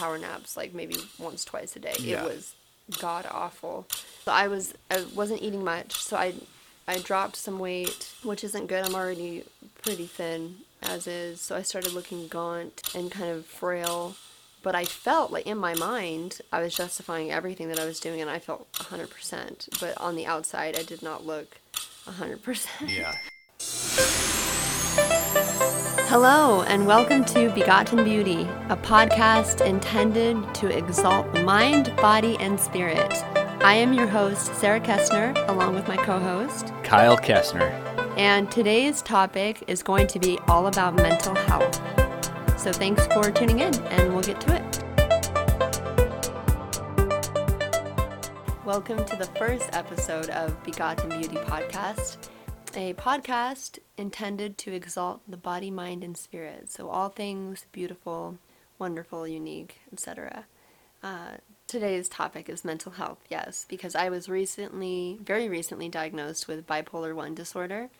power naps like maybe once twice a day. Yeah. It was god awful. So I was I wasn't eating much, so I I dropped some weight, which isn't good. I'm already pretty thin as is, so I started looking gaunt and kind of frail. But I felt like in my mind, I was justifying everything that I was doing, and I felt 100%. But on the outside, I did not look 100%. Yeah. Hello, and welcome to Begotten Beauty, a podcast intended to exalt mind, body, and spirit. I am your host, Sarah Kessner, along with my co host, Kyle Kessner. and today's topic is going to be all about mental health. So thanks for tuning in, and we'll get to it. Welcome to the first episode of Begotten Beauty Podcast, a podcast intended to exalt the body, mind, and spirit. So all things beautiful, wonderful, unique, etc. Uh, today's topic is mental health, yes, because I was recently, very recently diagnosed with bipolar 1 disorder.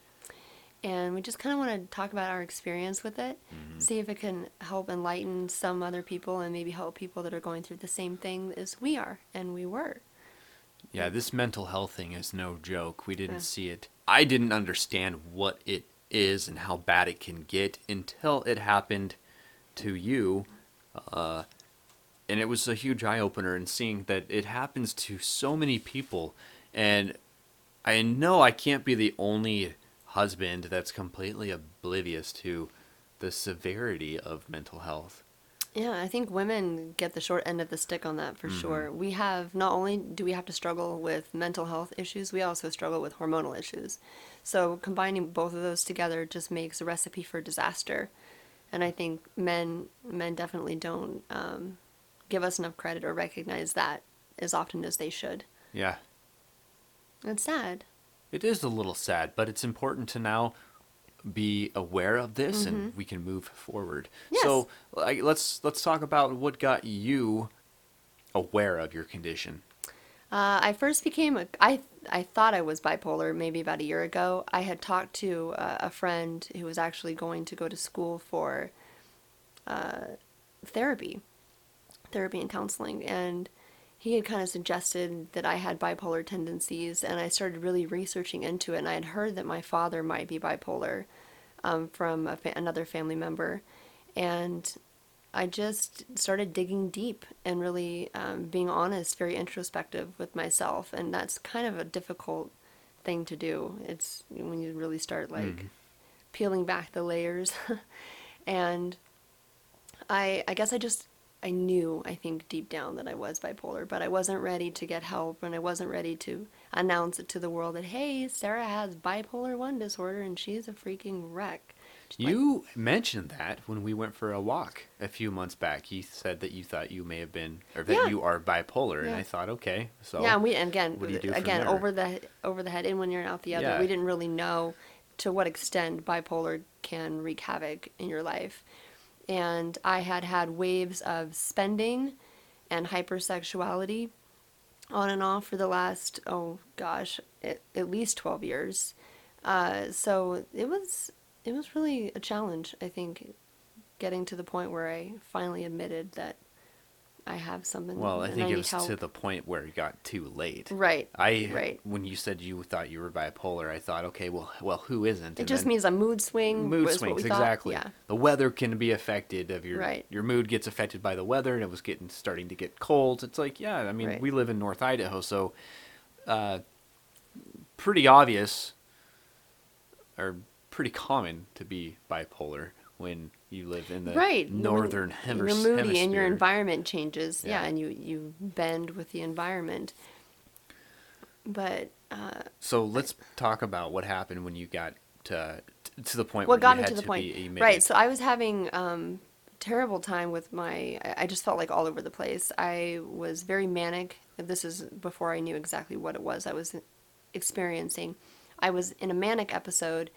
And we just kind of want to talk about our experience with it, see if it can help enlighten some other people and maybe help people that are going through the same thing as we are and we were. Yeah, this mental health thing is no joke. We didn't Yeah. see it. I didn't understand what it is and how bad it can get until it happened to you. Uh, and it was a huge eye opener in seeing that it happens to so many people. And I know I can't be the only husband that's completely oblivious to the severity of mental health. Yeah, I think women get the short end of the stick on that for sure. We have not only do we have to struggle with mental health issues, we also struggle with hormonal issues. So combining both of those together just makes a recipe for disaster. And I think men men definitely don't um, give us enough credit or recognize that as often as they should. Yeah. It's sad. It is a little sad, but it's important to now be aware of this and we can move forward. Mm-hmm. Yes. So, like, let's let's talk about what got you aware of your condition. Uh, I first became a, I I thought I was bipolar maybe about a year ago. I had talked to uh, a friend who was actually going to go to school for uh, therapy, therapy and counseling, and he had kind of suggested that I had bipolar tendencies, and I started really researching into it. And I had heard that my father might be bipolar um, from a fa- another family member, and I just started digging deep and really um, being honest, very introspective with myself, and that's kind of a difficult thing to do. It's when you really start like peeling back the layers, and I I guess I just I knew I think deep down that I was bipolar, but I wasn't ready to get help, and I wasn't ready to announce it to the world that hey, Sarah has bipolar one disorder and she's a freaking wreck. Like- You mentioned that when we went for a walk a few months back. You said that you thought you may have been, or that Yeah. you are bipolar, and I thought, okay, so yeah, and we and again, what do you do again over the over the head in one ear and out the other. Yeah. We didn't really know to what extent bipolar can wreak havoc in your life, and I had had waves of spending and hypersexuality on and off for the last oh gosh at, at least 12 years. Uh, so it was it was really a challenge i think getting to the point where i finally admitted that i have something well, I think it need was to the point where it got too late. right I right when you said you thought you were bipolar, I thought, okay, well, well, who isn't? it And just means a mood swing mood swings exactly yeah the weather can be affected of your Right. your mood gets affected by the weather and it was getting starting to get cold it's like yeah i mean Right. we live in north idaho so uh pretty obvious or pretty common to be bipolar when you live in the right when northern hemis- you're moody and your environment changes. Yeah. Yeah. and you you bend with the environment. But uh, so let's talk about what happened when you got to to the point what where got you me to the point. be right so i was having um terrible time with my I- i just felt like all over the place. I was very manic. This is before i knew exactly what it was i was experiencing. I was in a manic episode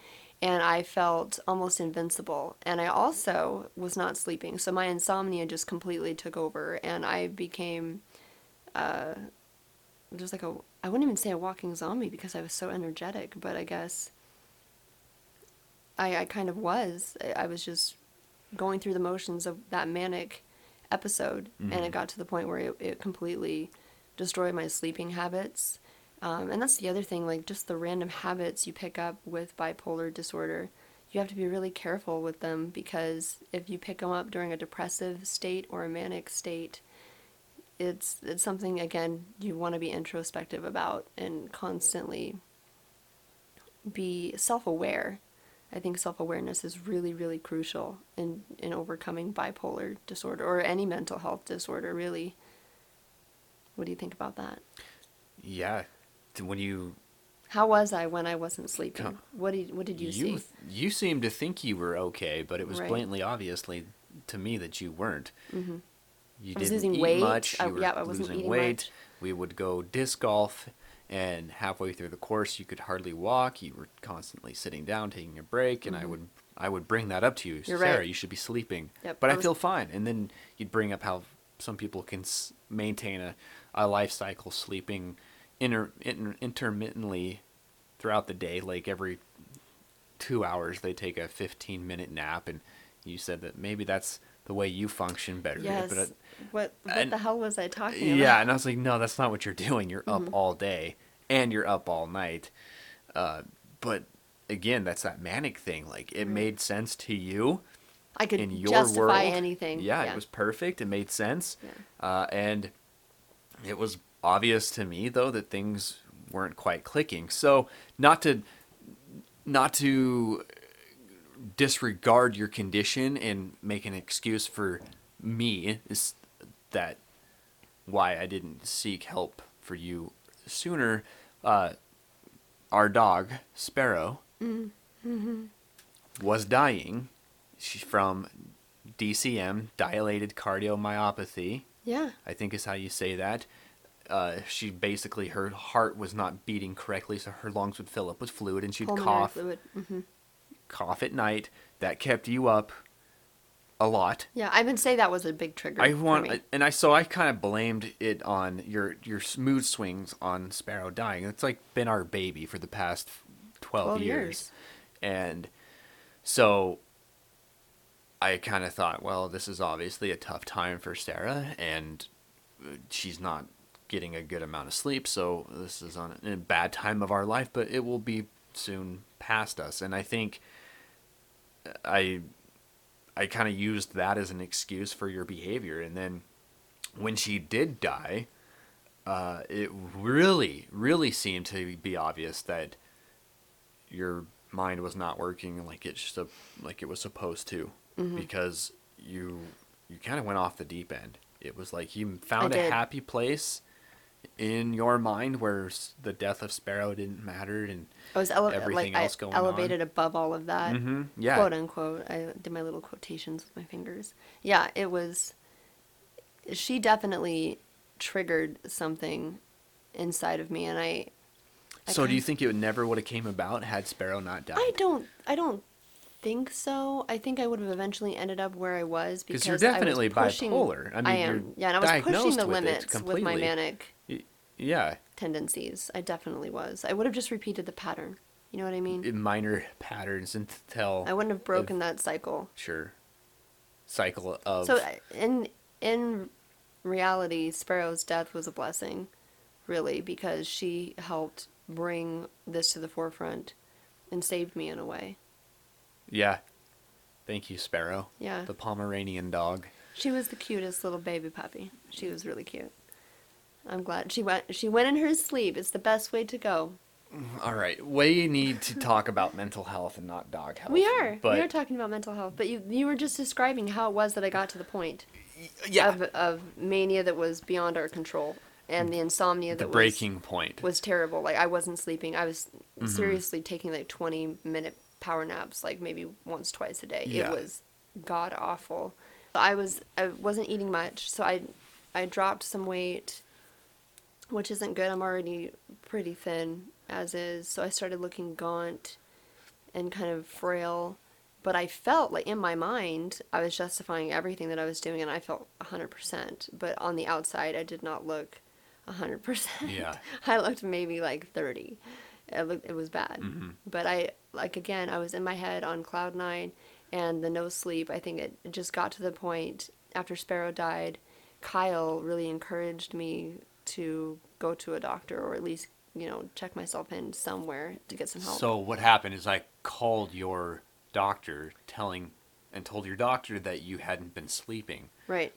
and i felt almost invincible and i also was not sleeping so my insomnia just completely took over and i became uh just like a i wouldn't even say a walking zombie because i was so energetic but i guess I, I kind of was. I, I was just going through the motions of that manic episode, and it got to the point where it, it completely destroyed my sleeping habits. Um, and that's the other thing, like just the random habits you pick up with bipolar disorder. You have to be really careful with them because if you pick them up during a depressive state or a manic state, it's it's something again you want to be introspective about and constantly be self-aware. I think self-awareness is really really crucial in in overcoming bipolar disorder or any mental health disorder really. What do you think about that? Yeah. When you How was I when I wasn't sleeping? What did what did you, see? you seemed to think you were okay, but it was Right. blatantly obviously to me that you weren't. Mhm. You I was didn't eat weight. much. I- were yeah, I wasn't losing eating weight. much. We would go disc golf, and halfway through the course, you could hardly walk. You were constantly sitting down, taking a break, and I would I would bring that up to you, Mm-hmm. You're Sarah. right. You should be sleeping. Yep, But I I was- feel fine, and then you'd bring up how some people can s- maintain a, a life cycle sleeping inter, inter, intermittently throughout the day, like every two hours they take a 15 minute nap and you said that maybe that's the way you function better Yes. but uh, what what and- the hell was I talking about? yeah and i was like no that's not what you're doing you're Mm-hmm. up all day and you're up all night uh, but again that's that manic thing like it made sense to you I could in your justify world anything. yeah, it was perfect it made sense Yeah. uh, and it was obvious to me though that things weren't quite clicking so not to not to disregard your condition and make an excuse for me is that why I didn't seek help for you sooner. Uh, our dog Sparrow was dying from DCM, dilated cardiomyopathy. Yeah. I think is how you say that. Uh, she basically her heart was not beating correctly, so her lungs would fill up with fluid, and she'd Pulmonary cough, fluid. hmm cough at night. That kept you up a lot. Yeah, I would say that was a big trigger. I for want, me. and I so I kind of blamed it on your your mood swings on Sparrow dying. It's like been our baby for the past twelve, 12 years. years. and so I kind of thought, well, this is obviously a tough time for Sarah, and uh, she's not getting a good amount of sleep, so this is on a bad time of our life, but it will be soon past us. And I think I I kind of used that as an excuse for your behavior, and then when she did die, uh, it really, really seemed to be obvious that your mind was not working like it should, like it was supposed to, Mm-hmm. because you you kind of went off the deep end. It was like you found a did. happy place in your mind where the death of Sparrow didn't matter, and I was ele- everything like else I going elevated above all of that. hmm yeah, Quote unquote. I did my little quotations with my fingers. Yeah, it was. She definitely triggered something inside of me, and I. I So do you think it would never would have came about had Sparrow not died? I don't. I don't think so. I think I would have eventually ended up where I was because you're I was definitely pushing- bipolar. I mean, I am. Yeah, and I was pushing the with limits with my manic Yeah, tendencies. I definitely was. I would have just repeated the pattern. You know what I mean? in minor patterns until I wouldn't have broken that cycle. sure cycle of So uh, in in reality, Sparrow's death was a blessing, really, because she helped bring this to the forefront and saved me in a way. Yeah. Thank you, Sparrow. Yeah. The Pomeranian dog. She was the cutest little baby puppy. She was really cute. I'm glad she went. She went in her sleep. It's the best way to go. All right, we need to talk about mental health and not dog health. We are. But we are talking about mental health. But you you were just describing how it was that I got to the point yeah, of of mania that was beyond our control and the insomnia that was the breaking point. was was terrible. Like I wasn't sleeping. I was Mm-hmm. seriously taking like 20 minute power naps like maybe once twice a day. Yeah. It was god awful. I was I wasn't eating much, so I I dropped some weight which isn't good. I'm already pretty thin as is. So I started looking gaunt and kind of frail. But I felt like in my mind, I was justifying everything that I was doing and I felt 100%. But on the outside, I did not look 100%. Yeah. I looked maybe like 30. It, looked, it was bad. Mm-hmm. But I, like, again, I was in my head on cloud nine and the no sleep. I think it, just got to the point after Sparrow died, Kyle really encouraged me to go to a doctor or at least you know check myself in somewhere to get some help. So what happened is I called your doctor, telling and told your doctor that you hadn't been sleeping right.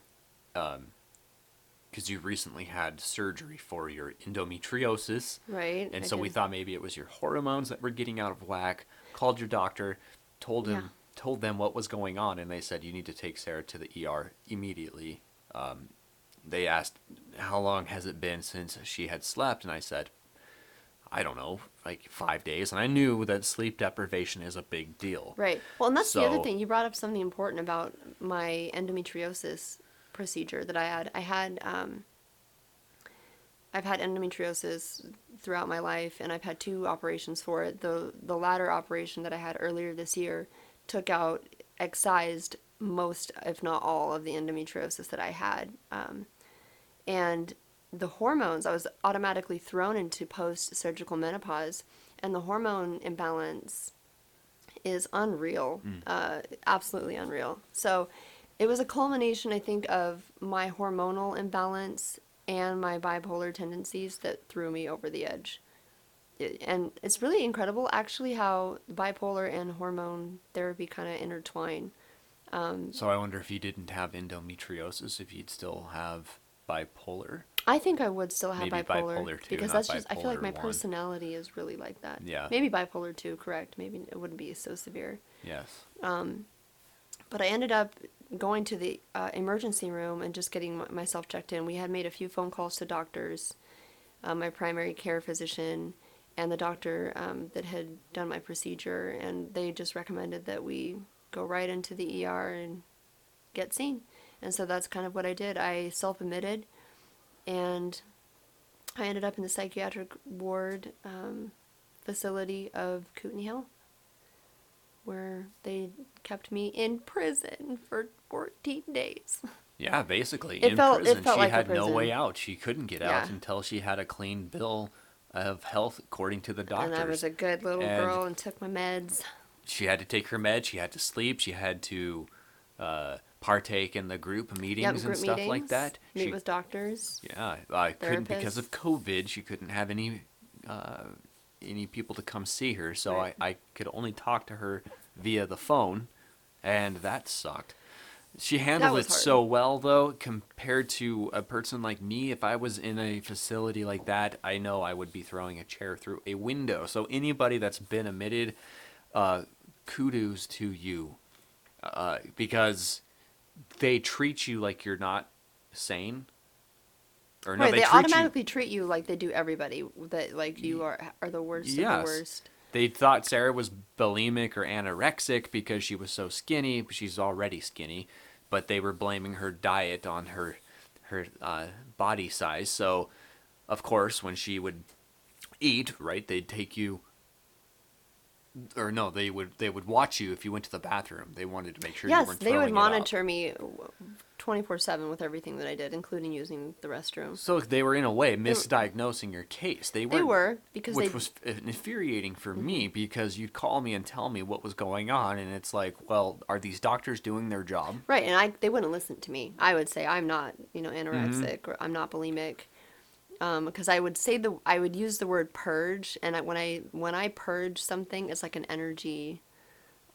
Because you recently had surgery for your endometriosis. Right. And I so we thought maybe it was your hormones that were getting out of whack. Called your doctor, told him, Yeah. told them what was going on, and they said you need to take Sarah to the ER immediately. Um, they asked how long has it been since she had slept, and I said, I don't know, like five days. And I knew that sleep deprivation is a big deal. Right. Well, and that's the other thing. You brought up something important about my endometriosis procedure that I had. I had, um, I've had endometriosis throughout my life, and I've had two operations for it. The the latter operation that I had earlier this year took out, excised most, if not all, of the endometriosis that I had. Um, and the hormones, I was automatically thrown into post surgical menopause, and the hormone imbalance is unreal, uh, absolutely unreal. So it was a culmination, I think, of my hormonal imbalance and my bipolar tendencies that threw me over the edge. It- and it's really incredible, actually, how bipolar and hormone therapy kind of intertwine. So I wonder if you didn't have endometriosis, if you'd still have bipolar. I think I would still have Maybe bipolar, bipolar two, because that's just I feel like my one. personality is really like that. Yeah. Maybe bipolar two, correct? Maybe it wouldn't be so severe. Yes. Um, But I ended up going to the uh, emergency room and just getting myself checked in. We had made a few phone calls to doctors, uh, my primary care physician, and the doctor um, that had done my procedure, and they just recommended that we go right into the ER and get seen. And so that's kind of what I did. I self admitted, and I ended up in the psychiatric ward um, facility of Kootenai Health where they kept me in prison for 14 days. Yeah, basically. It in felt- prison, she like had no way out. She couldn't get out until she had a clean bill of health according to the doctors. And I was a good little And- girl and took my meds. she had to take her meds. She had to sleep. She had to uh, partake in the group meetings Yep, and stuff meetings. like that. Meet she, with doctors. yeah, I couldn't because of. COVID. She couldn't have any uh, any people to come see her, so Right. I, I could only talk to her via the phone, and that sucked. She handled it hard. so well, though, compared to a person like me. If I was in a facility like that, I know I would be throwing a chair through a window. So anybody that's been admitted, uh, kudos to you, uh, because they treat you like you're not sane. Or no, right, they, treat you- automatically treat you like they do everybody. That like you are are the worst of the worst. They thought Sarah was bulimic or anorexic because she was so skinny. but She's already skinny, but they were blaming her diet on her her uh, body size. So, of course, when she would eat, right, they'd take you. Or no, they would they would watch you if you went to the bathroom. They wanted to make sure you yes, weren't they would throwing it up. monitor me 24 7 with everything that I did, including using the restroom. So they were in a way misdiagnosing your case. They were. They were, because which they- Mm-hmm. was infuriating for me because you'd call me and tell me what was going on, and it's like, well, are these doctors doing their job? Right, and I they wouldn't listen to me. I would say I'm not, you know, Mm-hmm. anorexic or I'm not bulimic, um, because I would say the I would use the word purge, and I, when I when I purge something, it's like an energy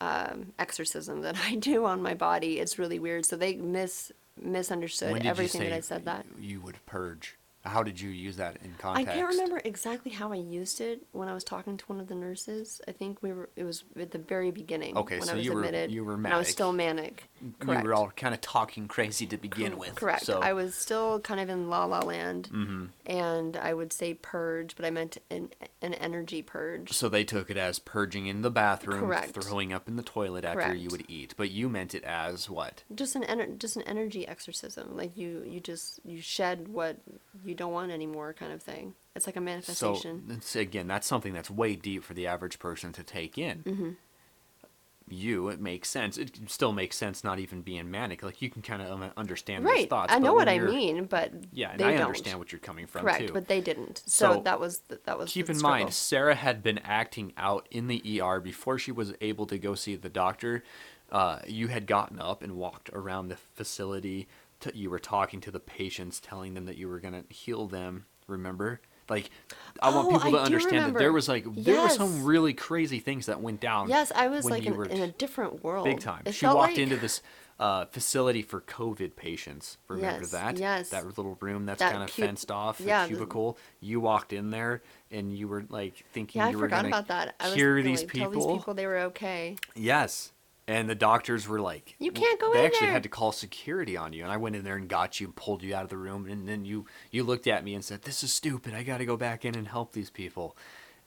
um, exorcism that I do on my body. It's really weird. So they mis misunderstood everything that I said that. you would purge? How did you use that in context? I can't remember exactly how I used it when I was talking to one of the nurses. I think we were. It was at the very beginning. Okay, when so I was you were- admitted. you were And I was still manic. Correct. You were all kind of talking crazy to begin with. Correct. So I was still kind of in la la land, Mm-hmm. and I would say purge, but I meant an an energy purge. So they took it as purging in the bathroom, Correct. throwing up in the toilet after you would eat. But you meant it as what? Just an ener- just an energy exorcism. Like you you just you shed what you don't want anymore, kind of thing. It's like a So manifestation. it's, again, that's something that's way deep for the average person to take in. Mm-hmm. You, it makes sense. It still makes sense, not even being manic. Like you can kind of understand those right. thoughts. I know what I mean, but Yeah, and I don't. understand what you're coming from Correct, too. but they didn't. So, So, that was the, that was. Keep in struggle. mind, Sarah had been acting out in the ER before she was able to go see the doctor. uh, you had gotten up and walked around the facility. To, you were talking to the patients, telling them that you were gonna heal them. Remember? Like, I want Oh, people I to understand that there was like there were some really crazy things that went down. Yes, I was like in, were in a different world. big time. It she walked like- into this uh, facility for COVID patients. Remember Yes, that? yes. That little room that's That kind of cute- fenced off, a yeah, the- cubicle. You walked in there and you were like thinking Yeah, I you were forgot gonna about that. I was cure these like, people. Tell these people they were okay. Yes. And the doctors were like, You can't go in. They in actually there. had to call security on you, and I went in there and got you, and pulled you out of the room, and then you you looked at me and said, "This is stupid. I got to go back in and help these people."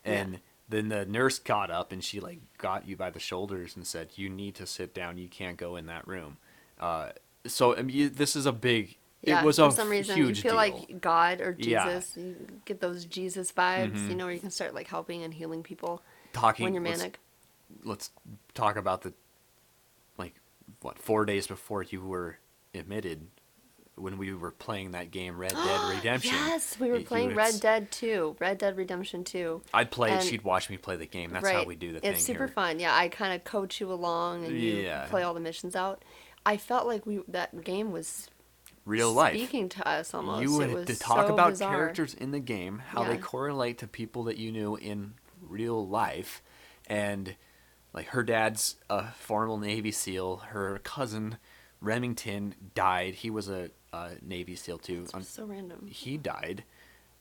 And then the nurse got up and she like got you by the shoulders and said, "You need to sit down. You can't go in that room." Uh, so I mean, this is a big. Yeah, it was for a some reason huge you feel deal. like God or Yeah. Jesus. You get those Jesus vibes, Mhm. you know, where you can start like helping and healing people talking when you're let's- manic. let's talk about the what four days before you were admitted when we were playing that game red dead redemption Yes, we were playing Red it's- Dead 2, Red Dead Redemption 2. i'd play it and- she'd watch me play the game that's right. how we do the thing It's super here fun. Yeah, I kind of coach you along and you Yeah. play all the missions out. I felt like we that game was real life speaking to us almost. you would to talk so about bizarre. characters in the game how they correlate to people that you knew in real life and like her dad's a former navy seal her cousin remington died he was a, a navy seal too just so random. he died.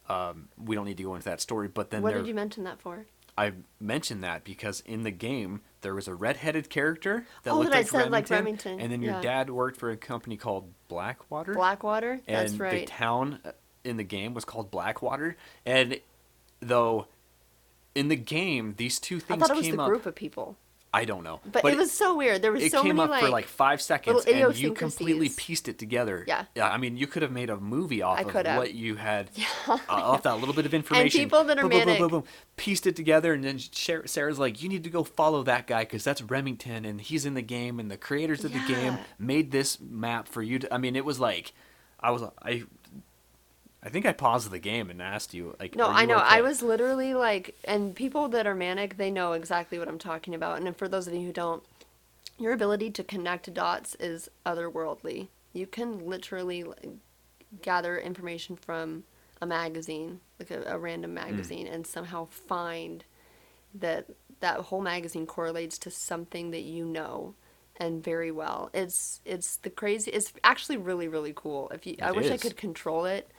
Um, we don't need to go into that story, but then What there, did you mention that for? I mentioned that because in the game there was a red-headed character that Oh, looked that I like, said like Remington, Remington, and then your yeah. dad worked for a company called Blackwater, Blackwater? and That's the town uh, in the game was called Blackwater. And though in the game these two things I thought it was came the up, group of people. I don't know, But, it was so weird. There was so many it so came many up like, for like five seconds, and you completely pieced it together. Yeah. yeah. I mean, you could have made a movie off I of what you had, uh, off that little bit of information. And people that are boom, boom, boom, boom, boom, pieced it together, and then Sarah's like, "You need to go follow that guy because that's Remington, and he's in the game, and the creators of the game made this map for you." to... I mean, it was like, I was, I, I think I paused the game and asked you, like, No, "Are I know. I was literally like, and people that are manic, they know exactly what I'm talking about. And for those of you who don't, your ability to connect dots is otherworldly. You can literally gather information from a magazine, like a, a random Hmm. magazine, and somehow find that that whole magazine correlates to something that you know and very well. It's it's the crazy. It's actually really really cool. If you, I It wish I could control it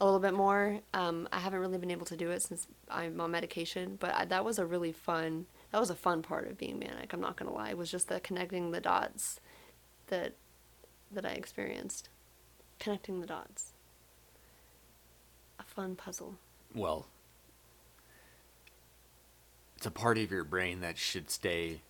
a little bit more. Um, I haven't really been able to do it since I'm on medication, but I, that was a really fun. That was a fun part of being manic. I'm not gonna lie. It was just the connecting the dots that that I experienced. Connecting the dots. A fun puzzle. well. It's a part of your brain that should stay.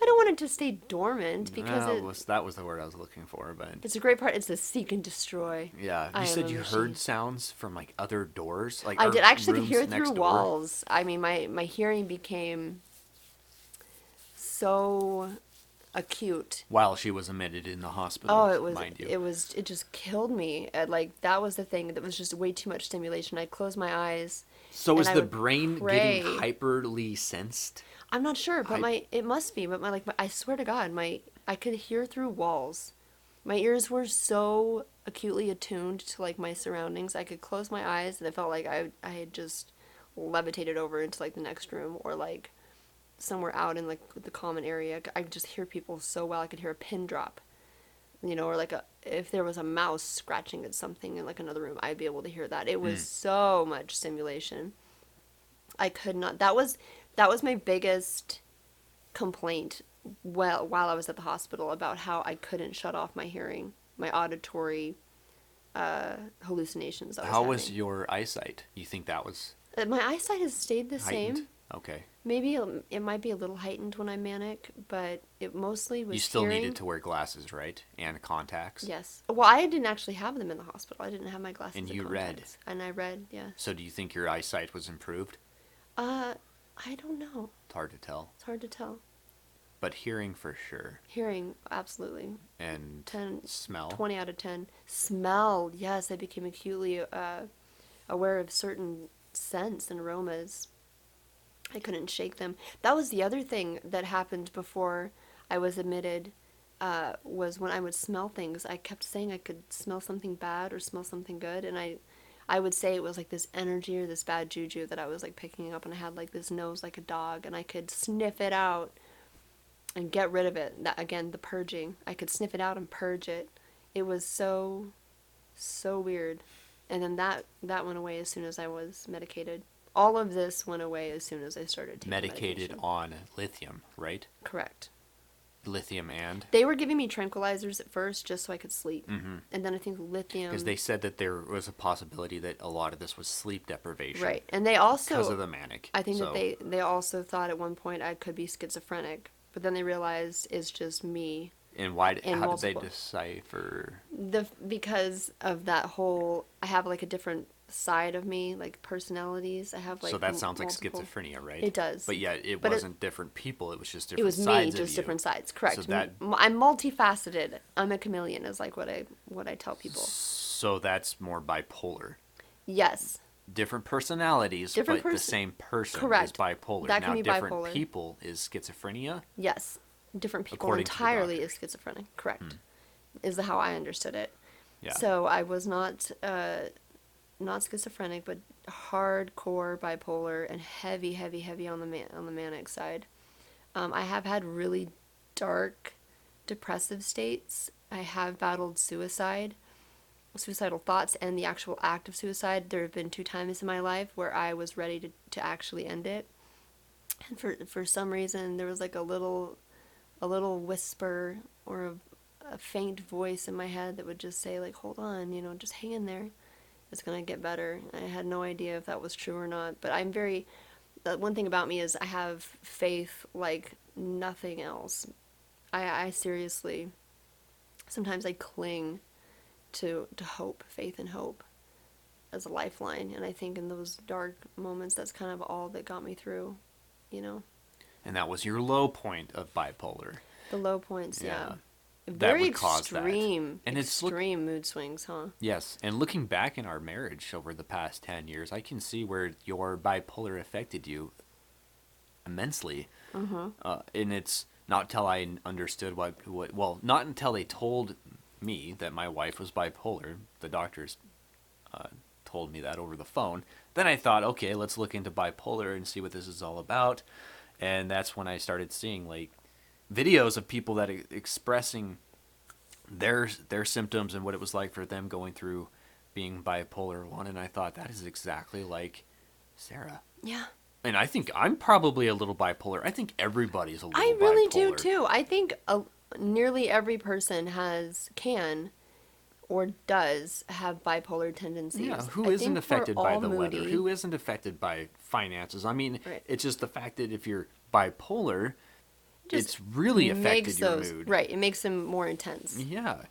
I don't want it to stay dormant because Well, it, was, that was the word I was looking for, but it's a great part. It's a seek and destroy. Yeah, I you said you machine. heard sounds from like other doors, like I did actually could hear through door? walls. I mean, my my hearing became so acute. While she was admitted in the hospital, Oh, it was mind you. it was it just killed me. Uh, like that was the thing that was just way too much stimulation. I closed my eyes. so is the brain pray. getting hyperly sensed? I'm not sure, but I- my it must be. But my like my, I swear to God, my I could hear through walls. My ears were so acutely attuned to like my surroundings. I could close my eyes and it felt like I I had just levitated over into like the next room or like somewhere out in like the common area. I could just hear people so well. I could hear a pin drop. You know, or like a if there was a mouse scratching at something in like another room, I'd be able to hear that. It was hmm. so much stimulation. I could not. That was that was my biggest complaint well while I was at the hospital about how I couldn't shut off my hearing, my auditory uh, hallucinations. Was How was your eyesight? You think that was Uh, my eyesight has stayed the heightened? same. Okay. Maybe it, might be a little heightened when I'm manic, but it mostly was You still hearing. needed to wear glasses, right? And contacts. Yes. Well, I didn't actually have them in the hospital. I didn't have my glasses. And you read. And I read. Yeah. So do you think your eyesight was improved? Uh, I don't know. It's hard to tell. It's hard to tell. But hearing for sure. Hearing, absolutely. And 10, smell. 20 out of 10. Smell, yes, I became acutely uh, aware of certain scents and aromas. I couldn't shake them. That was the other thing that happened before I was admitted. uh, was when I would smell things. I kept saying I could smell something bad or smell something good, and I, I would say it was like this energy or this bad juju that I was like picking up, and I had like this nose like a dog, and I could sniff it out, and get rid of it. That again, the purging. I could sniff it out and purge it. It was so, so weird, and then that that went away as soon as I was medicated. All of this went away as soon as I started taking Medicated medication. on lithium, right? Correct. Lithium and They were giving me tranquilizers at first just so I could sleep. Mhm. And then I think lithium. because they said that there was a possibility that a lot of this was sleep deprivation, Right. And they also. Because of the manic. I think So- that they, they also thought at one point I could be schizophrenic. But then they realized it's just me. And why? d- and How did they multiple- decipher? The Because of that whole. I have like a different side of me, like personalities. I have like. so that sounds like multiple- schizophrenia, right? It does. But yet, it But wasn't different people. It was just different It was me, just different sides. Correct. So that- I'm multifaceted. I'm a chameleon, is like what I what I tell people. So that's more bipolar. Yes. Different personalities, Different but the same person Correct. is bipolar. That can now, be different bipolar. people is schizophrenia. Yes, different people According entirely is schizophrenic. Correct, is how I understood it. Yeah. So I was not uh, not schizophrenic, but hardcore bipolar and heavy, heavy, heavy on the man- on the manic side. Um, I have had really dark, depressive states. I have battled suicide, suicidal thoughts, and the actual act of suicide. There have been two times in my life where I was ready to, to actually end it. And for for some reason, there was like a little, a little whisper or a, a faint voice in my head that would just say like, "Hold on, you know, just hang in there. It's gonna get better." I had no idea if that was true or not, but I'm very. The one thing about me is I have faith like nothing else. I I seriously. Sometimes I cling to to hope, faith and hope as a lifeline, and I think in those dark moments that's kind of all that got me through, you know. And that was your low point of bipolar. The low points, yeah. That Very would cause that. extreme, And it's look- extreme mood swings, huh? Yes, and looking back in our marriage over the past 10 years, I can see where your bipolar affected you immensely. Mm-hmm. Uh, and it's not till I understood what, what, well, not until they told me that my wife was bipolar, the doctors uh, told me that over the phone. Then I thought, okay, let's look into bipolar and see what this is all about. And that's when I started seeing like videos of people that e- expressing their their symptoms and what it was like for them going through being bipolar one and I thought that is exactly like Sarah. Yeah. And I think I'm probably a little bipolar. I think everybody's a little I really do too. I think uh, nearly every person has can or does have bipolar tendencies. Yeah, who isn't affected by the weather? Who isn't affected by finances? I mean, Right. it's just the fact that if you're bipolar, it's really affected your mood. right. It makes them more intense. Yeah.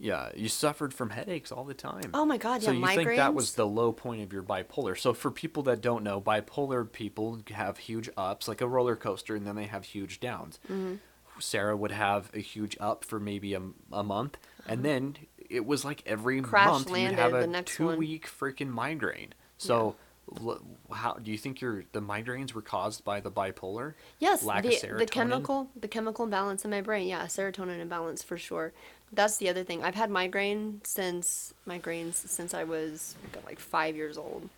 Yeah, you suffered from headaches all the time. Oh my God, So yeah, you think that was the low point of your bipolar. So for people that don't know, bipolar people have huge ups like a roller coaster and then they have huge downs. Mm-hmm. Sarah would have a huge up for maybe a, a month and then it was like every Uh-huh. Crash month you'd have a one. 2 week freaking migraine. So l- how do you think your the migraines were caused by the bipolar? Yes, Lack the, of serotonin? the chemical the chemical imbalance in my brain. Yeah, serotonin imbalance for sure. That's the other thing. I've had migraine since migraines since I was like five years old,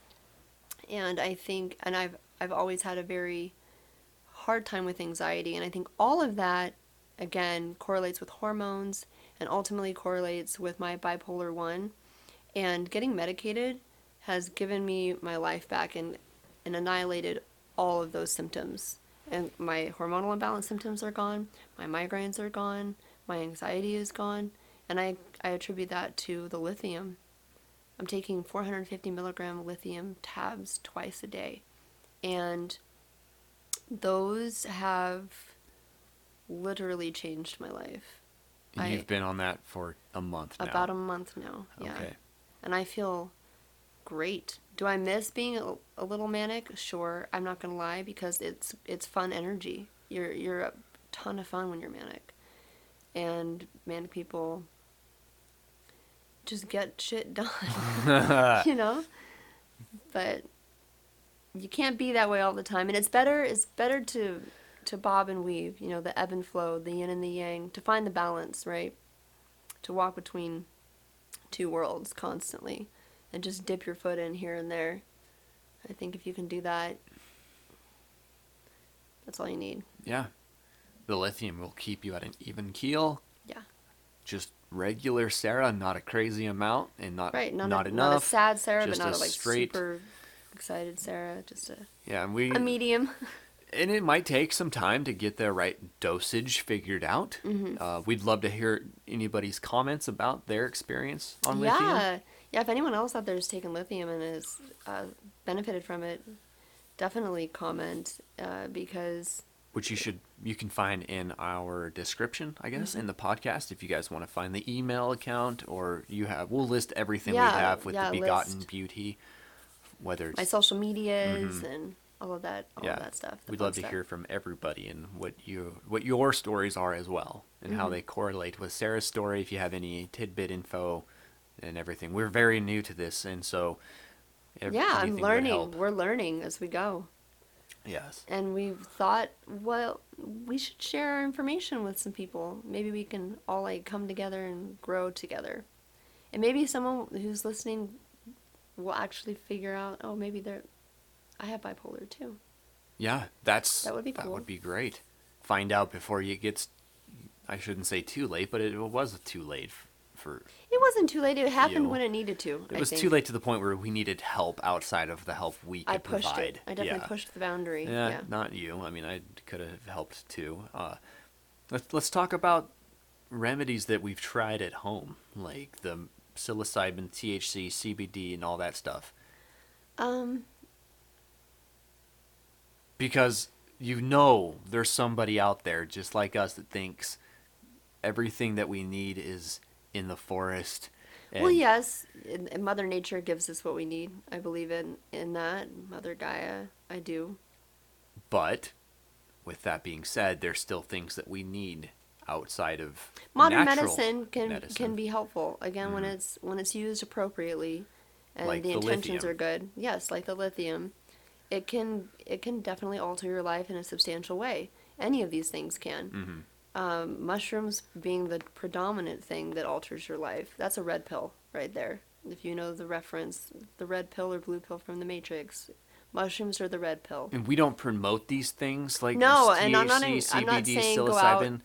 and I think and I've I've always had a very hard time with anxiety, and I think all of that again correlates with hormones and ultimately correlates with my bipolar one, and getting medicated has given me my life back and and annihilated all of those symptoms. And my hormonal imbalance symptoms are gone, my migraines are gone, my anxiety is gone, and I, I attribute that to the lithium. I'm taking 450 milligram lithium tabs twice a day. And those have literally changed my life. And I- you've been on that for a month now. About a month now. Yeah. Okay. And I feel great. Do I miss being a, a little manic? Sure. I'm not gonna lie because it's it's fun energy. You're you're a ton of fun when you're manic, and manic people just get shit done. you know. But you can't be that way all the time, and it's better. It's better to to bob and weave, you know, the ebb and flow, the yin and the yang, to find the balance, right? To walk between two worlds constantly and just dip your foot in here and there. I think if you can do that, that's all you need. Yeah. The lithium will keep you at an even keel. Yeah. Just regular Sarah, not a crazy amount and not Right. Not, not a, enough. Not a sad Sarah, but not a a like straight- super excited Sarah. Just a, yeah, and we a medium. and it might take some time to get the right dosage figured out. Mm-hmm. Uh, we'd love to hear anybody's comments about their experience on lithium. yeah. Yeah. If anyone else out there has taken lithium and has uh, benefited from it, definitely comment uh, because which you should you can find in our description, I guess, Mm-hmm. in the podcast. If you guys want to find the email account, or you have, we'll list everything Yeah, we have with yeah, the Begotten list. Beauty, whether it's my social medias and all of that, all Mm-hmm. yeah, of that stuff. we'd love to hear from everybody and what you what your stories are as well, and Mm-hmm. how they correlate with Sarah's story. If you have any tidbit info and everything, we're very new to this, and so Yeah, I'm learning. We're learning as we go. Yes. And we've thought, well, we should share our information with some people. Maybe we can all like come together and grow together. And maybe someone who's listening will actually figure out, oh, maybe they're, I have bipolar too. Yeah, that's That would be That would be great. Find out before it gets. I shouldn't say too late, but it was too late for. It wasn't too late. It happened You. when it needed to. It I was think. too late to the point where we needed help outside of the help we could I pushed provide. it. I definitely yeah. pushed the boundary. Yeah, Yeah. not you. I mean, I could have helped too. Uh, let's let's talk about remedies that we've tried at home, like the psilocybin, THC, CBD, and all that stuff. Um, because you know there's somebody out there just like us that thinks everything that we need is in the forest. And well, yes, and, Mother Nature gives us what we need. I believe in in that. Mother Gaia, I do. But with that being said, there's still things that we need outside of Modern medicine can medicine. can be helpful again when Mhm. it's when it's used appropriately, and Like the the intentions lithium. are good. Yes, like the lithium, it can it can definitely alter your life in a substantial way. Any of these things can. Mhm. Um, mushrooms being the predominant thing that alters your life. That's a red pill right there. If you know the reference, the red pill or blue pill from the Matrix. Mushrooms are the red pill. And we don't promote these things like No, THC, and I'm not in- CBD, I'm not saying go out-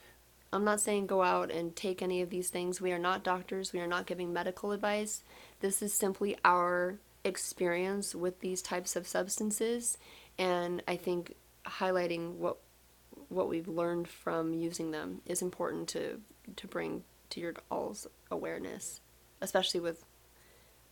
I'm not saying go out and take any of these things. We are not doctors. We are not giving medical advice. This is simply our experience with these types of substances, and I think highlighting what what we've learned from using them is important to to bring to your all's awareness, especially with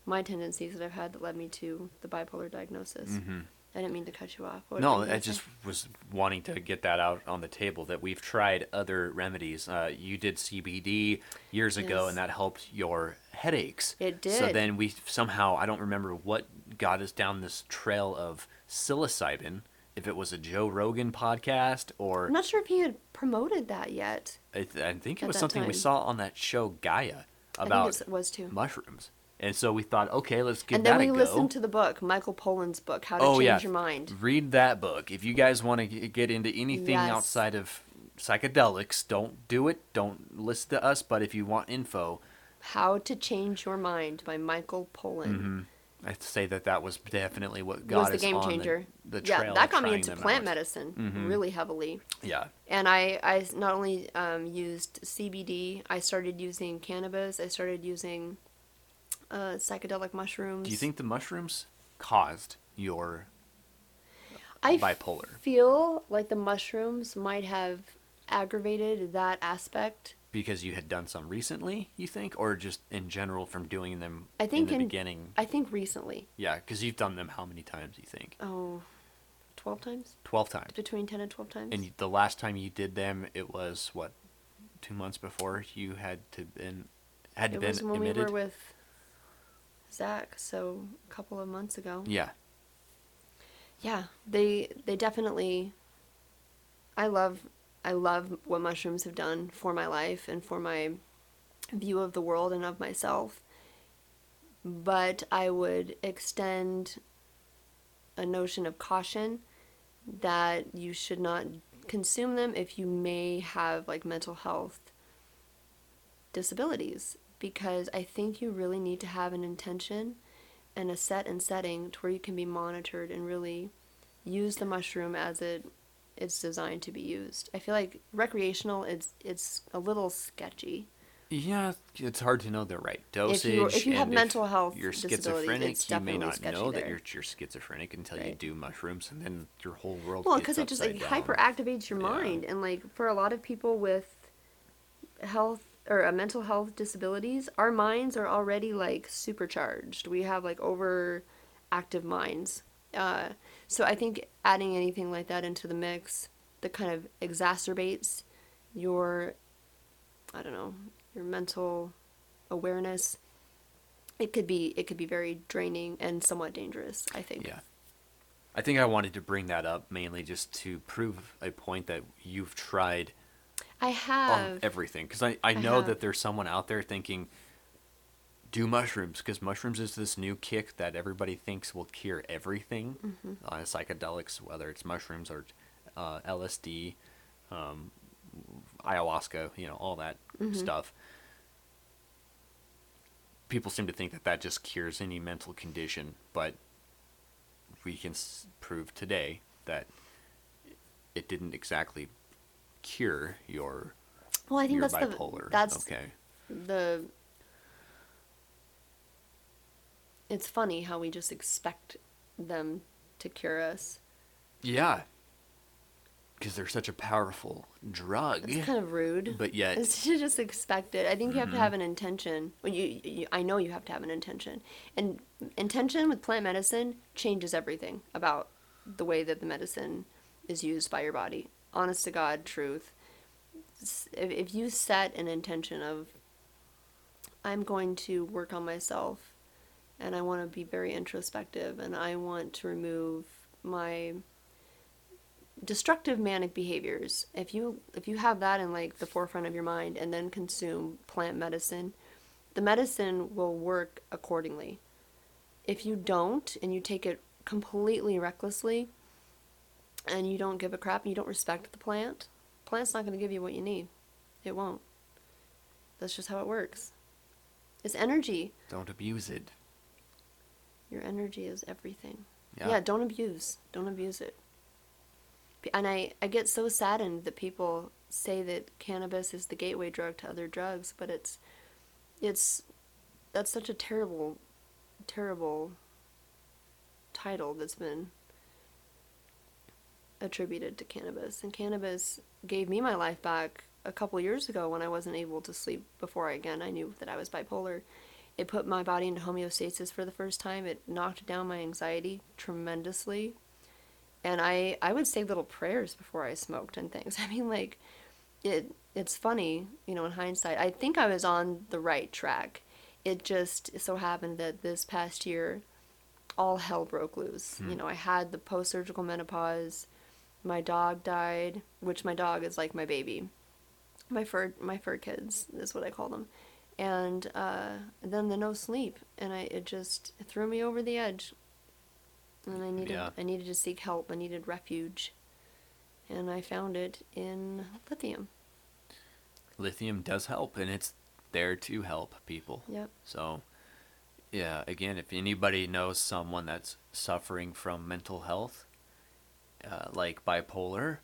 my tendencies that I've had that led me to the bipolar diagnosis. Mhm. I didn't mean to cut you off. What No, I gonna say? just was wanting to get that out on the table that we've tried other remedies. Uh, you did CBD years ago, and that helped your headaches. It did. So then we somehow, I don't remember what got us down this trail of psilocybin. If it was a Joe Rogan podcast or I'm not sure if he had promoted that yet. I, th- I think it was something we saw on that show Gaia about think it was too. mushrooms. And so we thought, okay, let's give and that then we listened to the book, Michael Pollan's book, How to oh Change yeah, Your Mind. read that book. If you guys want to get into anything Yes. outside of psychedelics, don't do it. Don't listen to us. But if you want info, How to Change Your Mind by Michael Pollan. mhm, I'd say that that was definitely what Was got the us game on changer. the, the yeah, that got me into plant out. medicine Mhm. really heavily. Yeah. And I, I not only um, used CBD, I started using cannabis, I started using uh, psychedelic mushrooms. Do you think the mushrooms caused your I bipolar? feel like the mushrooms might have aggravated that aspect. Because you had done some recently, you think, or just in general from doing them I think in the in- beginning? I think recently. Yeah, because you've done them how many times? You think Oh, 12 times? twelve times. Between 10 and 12 times? And the last time you did them, it was what two months before you had to been had it been was when emitted. we were with Zach, so a couple of months ago. yeah, Yeah, they they definitely. I love I love what mushrooms have done for my life and for my view of the world and of myself. But I would extend a notion of caution that you should not consume them if you may have like mental health disabilities because I think you really need to have an intention and a set and setting to where you can be monitored and really use the mushroom as it it's designed to be used. I feel like recreational it's it's a little sketchy. Yeah, it's hard to know the right dosage. If you if you have mental health you're schizophrenic, you may not know that you're you're schizophrenic until you do mushrooms, and then your whole world. Well, because it just like down. hyperactivates your Yeah. mind, and like for a lot of people with health or uh, mental health disabilities, our minds are already like supercharged. We have like overactive minds. Uh, so I think adding anything like that into the mix that kind of exacerbates your, I don't know, your mental awareness. It could be it could be very draining and somewhat dangerous. I think. Yeah. I think I wanted to bring that up mainly just to prove a point that you've tried I on have. everything because I, I I know have. that there's someone out there thinking do mushrooms because mushrooms is this new kick that everybody thinks will cure everything Mm-hmm. uh, psychedelics whether it's mushrooms or uh, lsd um, ayahuasca you know all that Mm-hmm. stuff people seem to think that that just cures any mental condition but we can s- prove today that it didn't exactly cure your well, I think that's bipolar. the that's okay. the it's funny how we just expect them to cure us. Yeah. Because they're such a powerful drug. It's kind of rude. But yet, It's to just expect it. I think you have to Mhm. have an intention. Well, you, you, I know you have to have an intention, and intention with plant medicine changes everything about the way that the medicine is used by your body. Honest to God, truth. If, if you set an intention of, I'm going to work on myself, and I want to be very introspective, and I want to remove my destructive manic behaviors. If you if you have that in like the forefront of your mind and then consume plant medicine the medicine will work accordingly. If you don't and you take it completely recklessly and you don't give a crap and you don't respect the plant plant's not going to give you what you need. It won't. That's just how it works. It's energy. Don't abuse it. Your energy is everything Yeah. yeah, don't abuse. Don't abuse it. And I, I get so saddened that people say that cannabis is the gateway drug to other drugs, but it's it's that's such a terrible terrible title that's been attributed to cannabis. And cannabis gave me my life back a couple years ago when I wasn't able to sleep before again I knew that I was bipolar. It put my body into homeostasis for the first time. It knocked down my anxiety tremendously. And I I would say little prayers before I smoked and things. I mean like it it's funny, you know, in hindsight. I think I was on the right track. It just so happened that this past year all hell broke loose. Hmm. You know, I had the post-surgical menopause. My dog died, which my dog is like my baby. My fur my fur kids is what I call them. And uh, then the no sleep, and I it just it threw me over the edge. And I needed Yeah. I needed to seek help. I needed refuge, and I found it in lithium. Lithium does help, and it's there to help people. Yep. So, yeah, again, if anybody knows someone that's suffering from mental health, uh, like bipolar,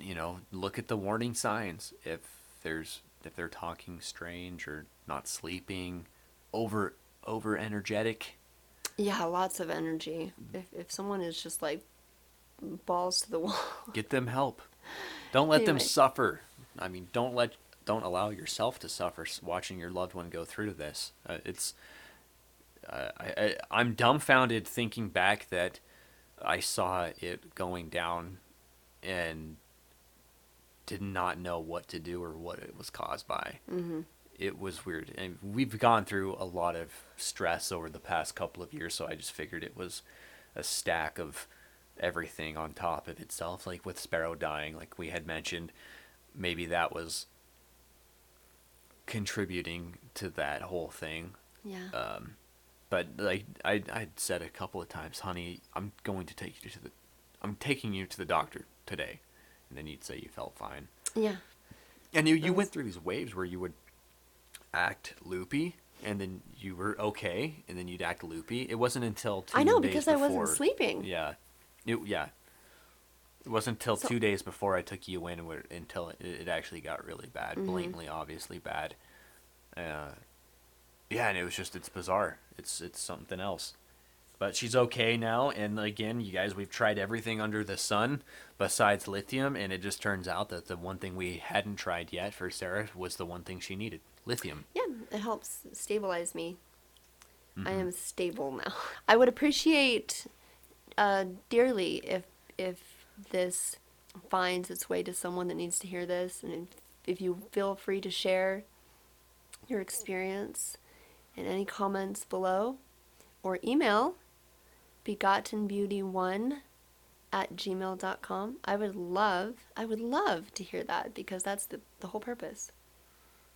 you know, look at the warning signs. If there's if they're talking strange or not sleeping, over over energetic, Yeah, lots of energy. If if someone is just like balls to the wall, get them help. Don't let them suffer. I mean, don't let don't allow yourself to suffer watching your loved one go through this. Uh, it's uh, I, I I'm dumbfounded thinking back that I saw it going down and did not know what to do or what it was caused by. hmm It was weird, and we've gone through a lot of stress over the past couple of years. So I just figured it was a stack of everything on top of itself. Like with Sparrow dying, like we had mentioned, maybe that was contributing to that whole thing. yeah, Um, but like I I said a couple of times, honey, I'm going to take you to the, I'm taking you to the doctor today," and then you'd say you felt fine. Yeah. And you you went through these waves where you would act loopy, and then you were okay, and then you'd act loopy. It wasn't until two I know days because I wasn't before- sleeping. Yeah, it, yeah. It wasn't until So- two days before I took you in where, until it, it actually got really bad, Mhm. blatantly, obviously bad. Uh, yeah, and it was just it's bizarre. It's it's something else. But she's okay now, and again, you guys, we've tried everything under the sun besides lithium, and it just turns out that the one thing we hadn't tried yet for Sarah was the one thing she needed: lithium. Yeah, it helps stabilize me. I Mhm. am stable now. I would appreciate uh, dearly if if this finds its way to someone that needs to hear this, and if, if you feel free to share your experience and any comments below, or email begottenbeauty1 at gmail.com. I would love, I would love to hear that because that's the, the whole purpose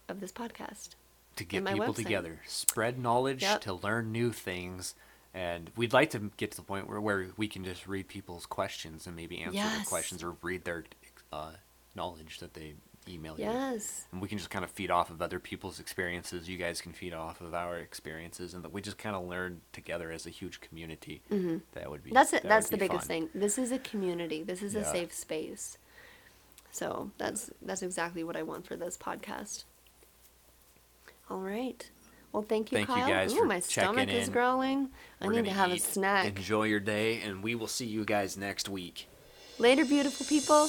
of this podcast. to get people website. together, spread knowledge, Yep. to learn new things, and we'd like to get to the point where, where we can just read people's questions and maybe answer their questions or read their uh, knowledge that they email you. Yes. And we can just kind of feed off of other people's experiences. You guys can feed off of our experiences, and that we just kind of learn together as a huge community. hmm That would be That's it. that That's the biggest fun. thing. This is a community. This is a safe space. So that's that's exactly what I want for this podcast. All right. Well, thank you, Thank you Kyle. guys Ooh, for my stomach is in. growling. I We're need to have a snack. Enjoy your day, and we will see you guys next week. Later, beautiful people.